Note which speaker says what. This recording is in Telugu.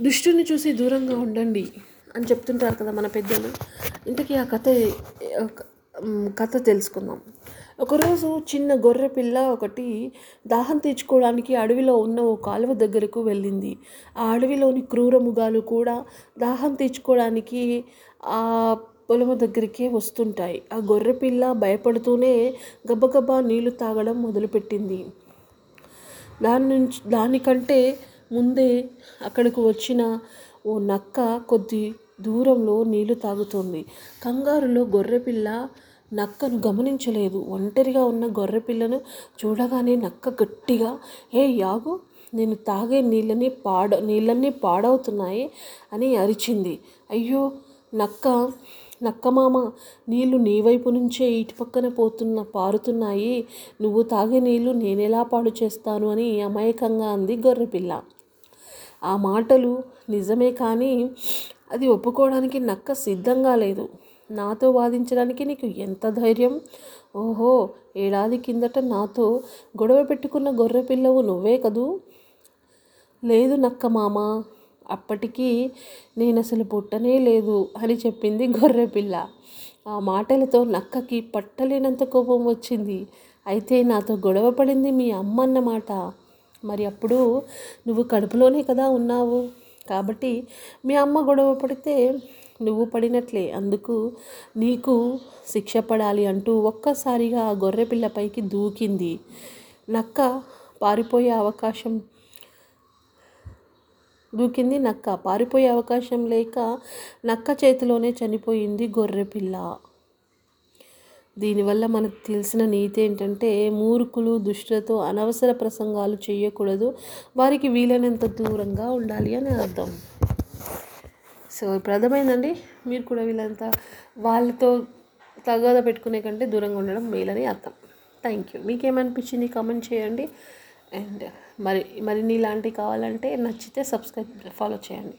Speaker 1: దుష్టుని చూసి దూరంగా ఉండండి అని చెప్తుంటారు కదా మన పెద్దలు. ఇంతకీ ఆ కథ కథ తెలుసుకుందాం. ఒకరోజు చిన్న గొర్రె పిల్ల ఒకటి దాహం తీర్చుకోవడానికి అడవిలో ఉన్న ఓ కాలువ దగ్గరకు వెళ్ళింది. ఆ అడవిలోని క్రూరమృగాలు కూడా దాహం తీర్చుకోవడానికి ఆ పొలము దగ్గరికే వస్తుంటాయి. ఆ గొర్రె పిల్ల భయపడుతూనే గబగబా నీళ్ళు తాగడం మొదలుపెట్టింది. దాని నుంచి దానికంటే ముందే అక్కడికి వచ్చిన ఓ నక్క కొద్ది దూరంలో నీళ్ళు తాగుతోంది. కంగారులో గొర్రెపిల్ల నక్కను గమనించలేదు. ఒంటరిగా ఉన్న గొర్రెపిల్లను చూడగానే నక్క గట్టిగా ఏ యాగు నేను తాగే నీళ్ళని పాడ నీళ్ళన్నీ పాడవుతున్నాయి అని అరిచింది. అయ్యో నక్క నక్క మామ నీ వైపు నుంచే ఇటు పక్కన పోతున్న పారుతున్నాయి. నువ్వు తాగే నీళ్ళు నేనెలా పాడు చేస్తాను అని అమాయకంగా అంది గొర్రెపిల్ల. ఆ మాటలు నిజమే కానీ అది ఒప్పుకోవడానికి నక్క సిద్ధంగా లేదు. నాతో వాదించడానికి నీకు ఎంత ధైర్యం? ఓహో ఏడాది కిందట నాతో గొడవ పెట్టుకున్న గొర్రె పిల్లవు నువ్వే కదూ? లేదు నక్క మామ అప్పటికీ నేను అసలు పుట్టనే లేదు అని చెప్పింది గొర్రె పిల్ల. ఆ మాటలతో నక్కకి పట్టలేనంత కోపం వచ్చింది. అయితే నాతో గొడవ పడింది మీ అమ్మ అన్నమాట మరి అప్పుడు నువ్వు కడుపులోనే కదా ఉన్నావు. కాబట్టి మీ అమ్మ గొడవ పడితే నువ్వు పడినట్లే. అందుకు నీకు శిక్ష పడాలి అంటూ ఒక్కసారిగా ఆ గొర్రె పిల్ల పైకి దూకింది. నక్క పారిపోయే అవకాశం దూకింది నక్క. పారిపోయే అవకాశం లేక నక్క చేతిలోనే చనిపోయింది గొర్రె పిల్ల. దీనివల్ల మనకు తెలిసిన నీతి ఏంటంటే మూర్ఖులు దుష్టులతో అనవసర ప్రసంగాలు చేయకూడదు. వారికి వీలైనంత దూరంగా ఉండాలి అని అర్థం. సో ఇప్పుడు అర్థమైందండి? మీరు కూడా వీళ్ళంతా వాళ్ళతో తగాద పెట్టుకునే కంటే దూరంగా ఉండడం మేలని అర్థం. థ్యాంక్ యూ మీకేమనిపించింది? కామెంట్ చేయండి. అండ్ మరి మరిన్ని ఇలాంటివి కావాలంటే నచ్చితే సబ్స్క్రైబ్ ఫాలో చేయండి.